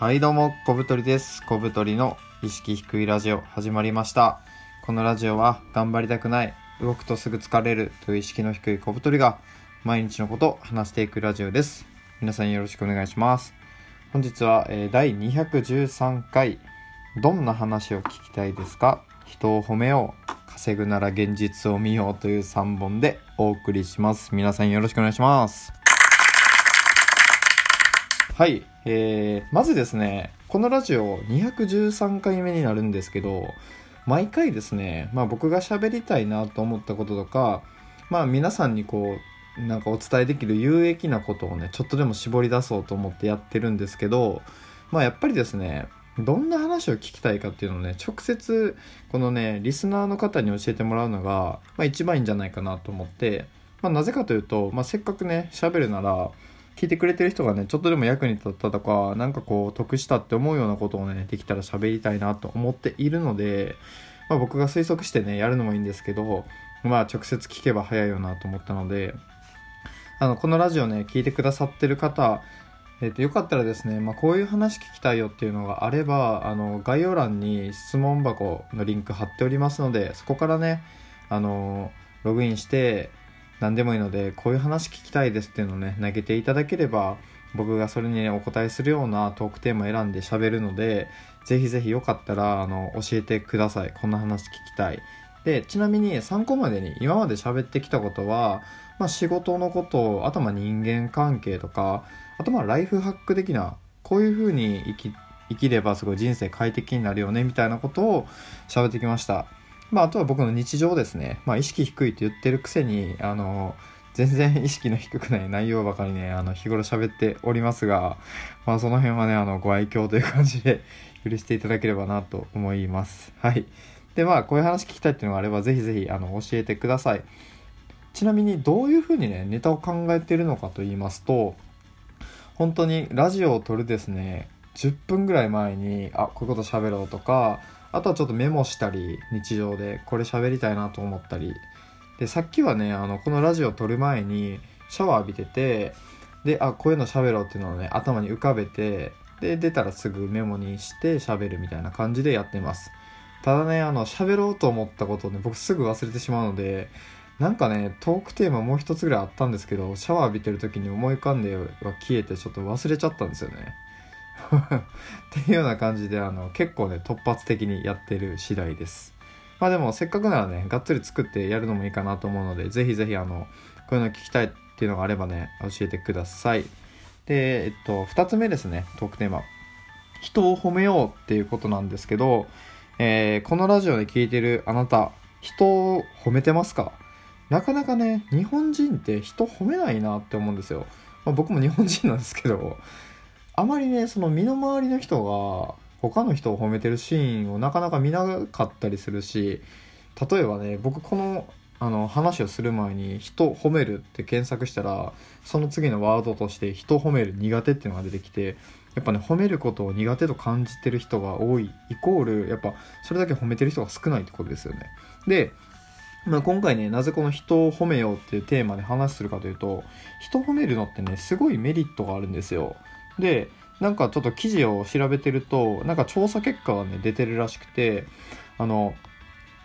はいどうも、小太りです。小太りの意識低いラジオ始まりました。このラジオは頑張りたくない、動くとすぐ疲れるという意識の低い小太りが毎日のことを話していくラジオです。皆さんよろしくお願いします。本日は、えー第213回、どんな話を聞きたいですか？人を褒めよう、稼ぐなら現実を見ようという3本でお送りします。皆さんよろしくお願いします。はい、えー、まずですね、このラジオ213回目になるんですけど、毎回ですね、まあ僕が喋りたいなと思ったこととか、まあ皆さんにこう、なんかお伝えできる有益なことをね、ちょっとでも絞り出そうと思ってやってるんですけど、まあやっぱりですね、どんな話を聞きたいかっていうのをね、直接、このね、リスナーの方に教えてもらうのが、まあ一番いいんじゃないかなと思って、まあなぜかというと、まあせっかくね、喋るなら、聞いてくれてる人がね、ちょっとでも役に立ったとか、なんかこう、得したって思うようなことをね、できたら喋りたいなと思っているので、まあ僕が推測してね、やるのもいいんですけど、まあ直接聞けば早いよなと思ったので、あの、このラジオね、聞いてくださってる方、えっ、と、よかったらですね、まあこういう話聞きたいよっていうのがあれば、あの、概要欄に質問箱のリンク貼っておりますので、そこからね、あの、ログインして、何でもいいのでこういう話聞きたいですっていうのをね投げていただければ僕がそれに、お答えするようなトークテーマ選んで喋るのでぜひぜひよかったらあの教えてください。こんな話聞きたい。でちなみに参考までに今まで喋ってきたことは、まあ、仕事のことあとまあ人間関係とかあとまあライフハック的なこういう風に生き生きればすごい人生快適になるよねみたいなことを喋ってきました。まあ、あとは僕の日常ですね。まあ、意識低いって言ってるくせに、あの、全然意識の低くない内容ばかりね、あの、日頃喋っておりますが、まあ、その辺はね、あの、ご愛嬌という感じで 許していただければなと思います。はい。で、まあ、こういう話聞きたいっていうのがあれば、ぜひぜひ、あの、教えてください。ちなみに、どういうふうにね、ネタを考えているのかと言いますと、本当にラジオを撮るですね、10分ぐらい前に、あ、こういうこと喋ろうとか、あとはちょっとメモしたり、日常でこれ喋りたいなと思ったり。で、さっきはね、あの、このラジオ撮る前にシャワー浴びてて、で、あ、こういうの喋ろうっていうのをね、頭に浮かべて、で、出たらすぐメモにして喋るみたいな感じでやってます。ただね、あの、喋ろうと思ったことをね、僕すぐ忘れてしまうので、なんかね、トークテーマもう一つぐらいあったんですけど、シャワー浴びてる時に思い浮かんでは消えてちょっと忘れちゃったんですよね。っていうような感じであの結構ね突発的にやってる次第です。まあでもせっかくならねがっつり作ってやるのもいいかなと思うのでぜひぜひあのこういうの聞きたいっていうのがあればね教えてください。でえっと2つ目ですねトークテーマ人を褒めようっていうことなんですけど、えーこのラジオで聞いてるあなた人を褒めてますか？なかなかね日本人って人褒めないなって思うんですよ、まあ、僕も日本人なんですけどあまりねその身の回りの人が他の人を褒めてるシーンをなかなか見なかったりするし例えばね僕このあの話をする前に「人褒める」って検索したらその次のワードとして「人褒める苦手」っていうのが出てきてやっぱね褒めることを苦手と感じてる人が多いイコールやっぱそれだけ褒めてる人が少ないってことですよね。でまあ、今回ねなぜこの人を褒めようっていうテーマで話するかというと人褒めるのってねすごいメリットがあるんですよ。でなんかちょっと記事を調べてるとなんか調査結果がね出てるらしくてあの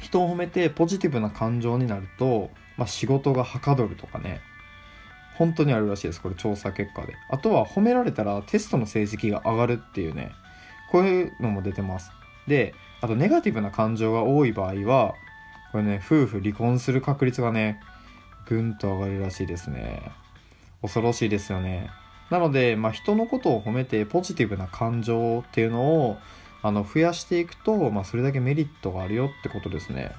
人を褒めてポジティブな感情になると、まあ、仕事がはかどるとかね本当にあるらしいですこれ調査結果で。あとは褒められたらテストの成績が上がるっていうねこういうのも出てます。であとネガティブな感情が多い場合はこれね夫婦離婚する確率がねぐんと上がるらしいですね。恐ろしいですよね。なので、まあ、人のことを褒めてポジティブな感情っていうのをあの増やしていくと、まあ、それだけメリットがあるよってことですね。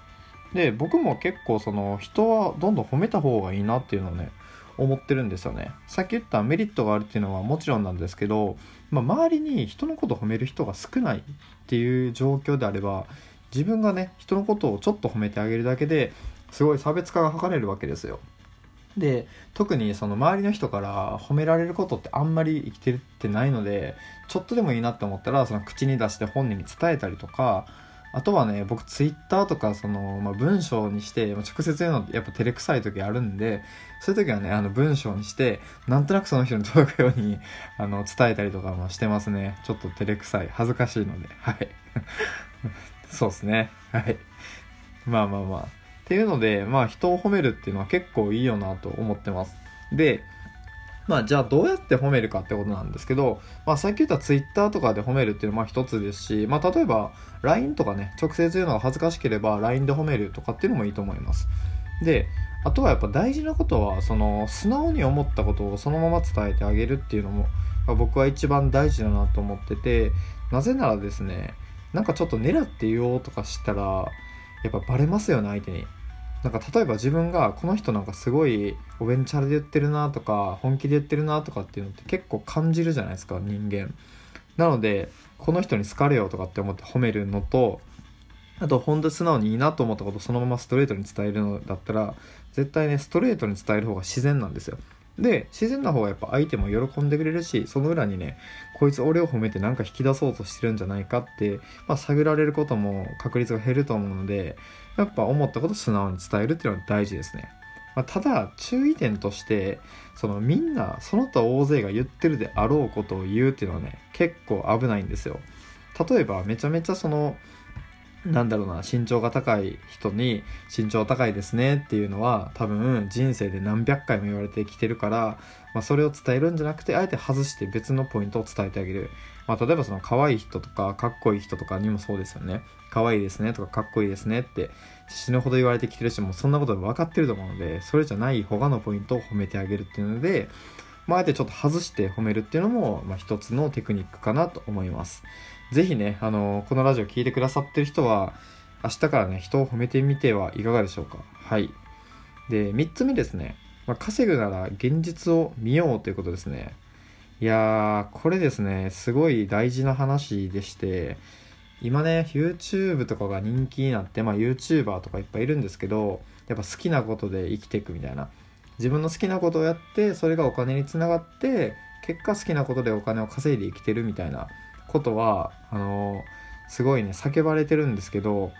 で僕も結構その人はどんどん褒めた方がいいなっていうのをね思ってるんですよね。さっき言ったメリットがあるっていうのはもちろんなんですけど、まあ、周りに人のことを褒める人が少ないっていう状況であれば自分がね人のことをちょっと褒めてあげるだけですごい差別化が図れるわけですよ。で特にその周りの人から褒められることってあんまり生きてるってないのでちょっとでもいいなって思ったらその口に出して本人に伝えたりとかあとはね僕ツイッターとかその、まあ、文章にして直接言うのってやっぱ照れくさい時あるんでそういう時はねあの文章にしてなんとなくその人に届くように あの伝えたりとかもしてますね。ちょっと照れくさい。恥ずかしいので。はい。そうですね。はい。まあまあまあ。っていうのでまあ人を褒めるっていうのは結構いいよなと思ってますでまあじゃあどうやって褒めるかってことなんですけど、まあさっき言った Twitter とかで褒めるっていうのは一つですし、まあ例えば LINE とかね、直接言うのが恥ずかしければ LINE で褒めるとかっていうのもいいと思います。で、あとはやっぱ大事なことは、その素直に思ったことをそのまま伝えてあげるっていうのも、まあ、僕は一番大事だなと思ってて、なぜならですね、なんかちょっと狙って言おうとかしたら、やっぱバレますよね、相手に。なんか例えば自分がこの人なんかすごいおべんちゃらで言ってるなとか本気で言ってるなとかっていうのって結構感じるじゃないですか人間。なのでこの人に好かれよとかって思って褒めるのとあと本当素直にいいなと思ったことをそのままストレートに伝えるのだったら絶対ねストレートに伝える方が自然なんですよ。で自然な方がやっぱ相手も喜んでくれるしその裏にねこいつ俺を褒めてなんか引き出そうとしてるんじゃないかって、まあ、探られることも確率が減ると思うのでやっぱ思ったこと素直に伝えるっていうのは大事ですね、まあ、ただ注意点としてそのみんなその他大勢が言ってるであろうことを言うっていうのはね結構危ないんですよ。例えばめちゃめちゃそのなんだろうな身長が高い人に身長高いですねっていうのは多分人生で何百回も言われてきてるから、まあ、それを伝えるんじゃなくてあえて外して別のポイントを伝えてあげる、まあ、例えばその可愛い人とかかっこいい人とかにもそうですよね可愛いですねとかかっこいいですねって死ぬほど言われてきてるしもうそんなこと分かってると思うのでそれじゃない他のポイントを褒めてあげるっていうのでまあ、あえてちょっと外して褒めるっていうのも、まあ、一つのテクニックかなと思います。ぜひね、あの、このラジオ聴いてくださってる人は、明日からね、人を褒めてみてはいかがでしょうか。はい。で、3つ目ですね。まあ、稼ぐなら現実を見ようということですね。いやー、これですね、すごい大事な話でして、今ね、YouTube とかが人気になって、まあ YouTuber とかいっぱいいるんですけど、やっぱ好きなことで生きていくみたいな。自分の好きなことをやってそれがお金につながって結果好きなことでお金を稼いで生きてるみたいなことはあのすごいね叫ばれてるんですけど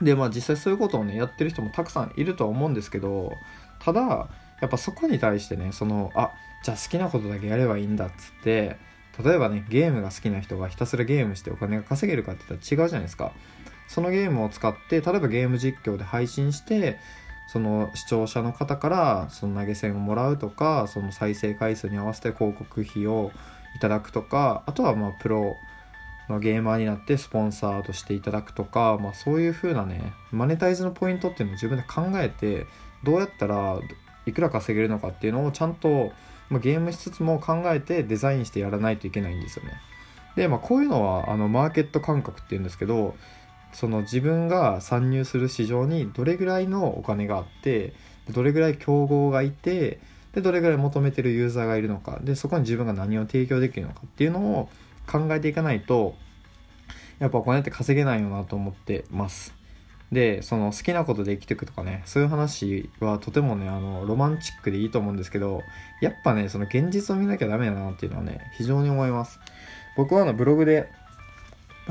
でまあ実際そういうことをねやってる人もたくさんいるとは思うんですけどただやっぱそこに対してねそのあじゃあ好きなことだけやればいいんだっつって例えばねゲームが好きな人がひたすらゲームしてお金が稼げるかって言ったら違うじゃないですか。そのゲームを使って例えばゲーム実況で配信してその視聴者の方からその投げ銭をもらうとかその再生回数に合わせて広告費をいただくとかあとはまあプロのゲーマーになってスポンサーとしていただくとか、まあ、そういう風なねマネタイズのポイントっていうのを自分で考えてどうやったらいくら稼げるのかっていうのをちゃんと、まあ、ゲームしつつも考えてデザインしてやらないといけないんですよね。で、まあ、こういうのはあのマーケット感覚っていうんですけどその自分が参入する市場にどれぐらいのお金があってどれぐらい競合がいてでどれぐらい求めてるユーザーがいるのかでそこに自分が何を提供できるのかっていうのを考えていかないとやっぱお金って稼げないよなと思ってますでその好きなことで生きていくとかねそういう話はとてもねあのロマンチックでいいと思うんですけどやっぱねその現実を見なきゃダメだなっていうのはね非常に思います僕はあのブログで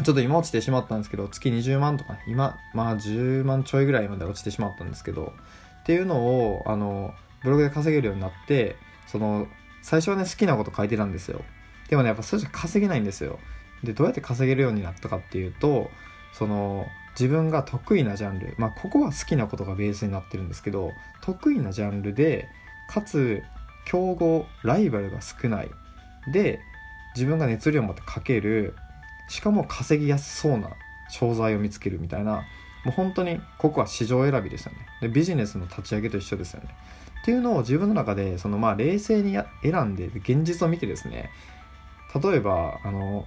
ちょっと今落ちてしまったんですけど、月20万とか、今、まあ10万ちょいぐらいまで落ちてしまったんですけど、っていうのを、あの、ブログで稼げるようになって、その、最初はね、好きなこと書いてたんですよ。でもね、やっぱそれじゃ稼げないんですよ。で、どうやって稼げるようになったかっていうと、その、自分が得意なジャンル、まあ、ここは好きなことがベースになってるんですけど、得意なジャンルで、かつ、競合、ライバルが少ない。で、自分が熱量を持って書ける。しかも稼ぎやすそうな商材を見つけるみたいな。もう本当にここは市場選びですよね。でビジネスの立ち上げと一緒ですよね。っていうのを自分の中でそのまあ冷静に選んで現実を見てですね。例えばあの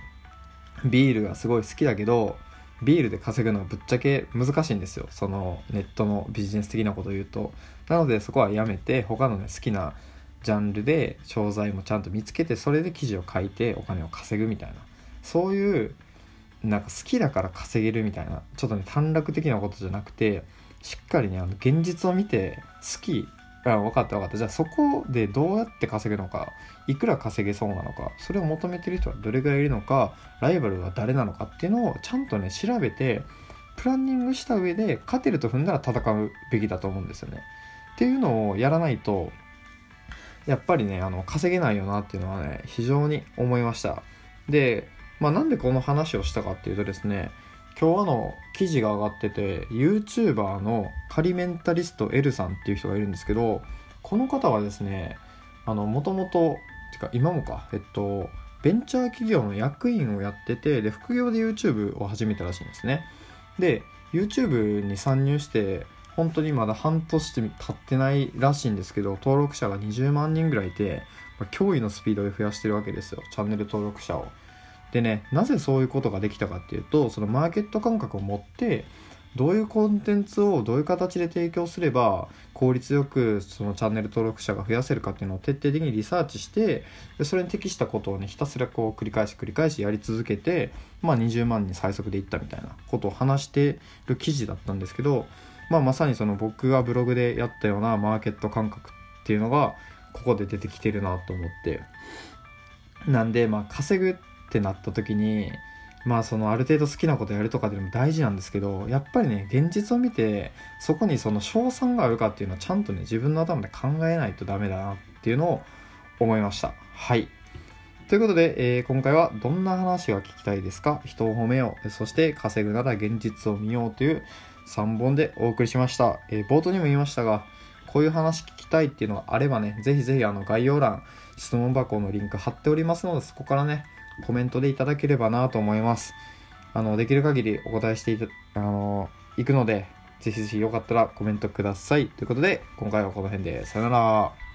ビールがすごい好きだけどビールで稼ぐのはぶっちゃけ難しいんですよ。そのネットのビジネス的なことを言うと。なのでそこはやめて他のね好きなジャンルで商材もちゃんと見つけてそれで記事を書いてお金を稼ぐみたいな。そういうなんか好きだから稼げるみたいなちょっとね短絡的なことじゃなくてしっかりねあの現実を見て好きあ分かった分かったじゃあそこでどうやって稼ぐのかいくら稼げそうなのかそれを求めてる人はどれぐらいいるのかライバルは誰なのかっていうのをちゃんとね調べてプランニングした上で勝てると踏んだら戦うべきだと思うんですよね。っていうのをやらないとやっぱりねあの稼げないよなっていうのはね非常に思いましたで、まあ、なんでこの話をしたかっていうとですね今日あの記事が上がってて YouTuber のカリメンタリスト L さんっていう人がいるんですけどこの方はですねあのもともとてか今もかえっとベンチャー企業の役員をやっててで副業で YouTube を始めたらしいんですね。で YouTube に参入して本当にまだ半年経ってないらしいんですけど登録者が20万人ぐらいいて、まあ、驚異のスピードで増やしてるわけですよ。チャンネル登録者を。でねなぜそういうことができたかっていうとそのマーケット感覚を持ってどういうコンテンツをどういう形で提供すれば効率よくそのチャンネル登録者が増やせるかっていうのを徹底的にリサーチしてそれに適したことをねひたすらこう繰り返し繰り返しやり続けて、まあ、20万人最速でいったみたいなことを話してる記事だったんですけどまあ、まさにその僕がブログでやったようなマーケット感覚っていうのがここで出てきてるなと思って。なんでまあ稼ぐってなった時にまあそのある程度好きなことやるとかでも大事なんですけどやっぱりね現実を見てそこにその賞賛があるかっていうのはちゃんとね自分の頭で考えないとダメだなっていうのを思いました。はい。ということで、えー、今回はどんな話が聞きたいですか？人を褒めよう。そして稼ぐなら現実を見ようという3本でお送りしました。えー、冒頭にも言いましたが、こういう話聞きたいっていうのがあればね、ぜひぜひあの概要欄、質問箱のリンク貼っておりますので、そこからね、コメントでいただければなと思います。あの、できる限りお答えしていた、あの、いくので、ぜひぜひよかったらコメントください。ということで、今回はこの辺で、さよなら。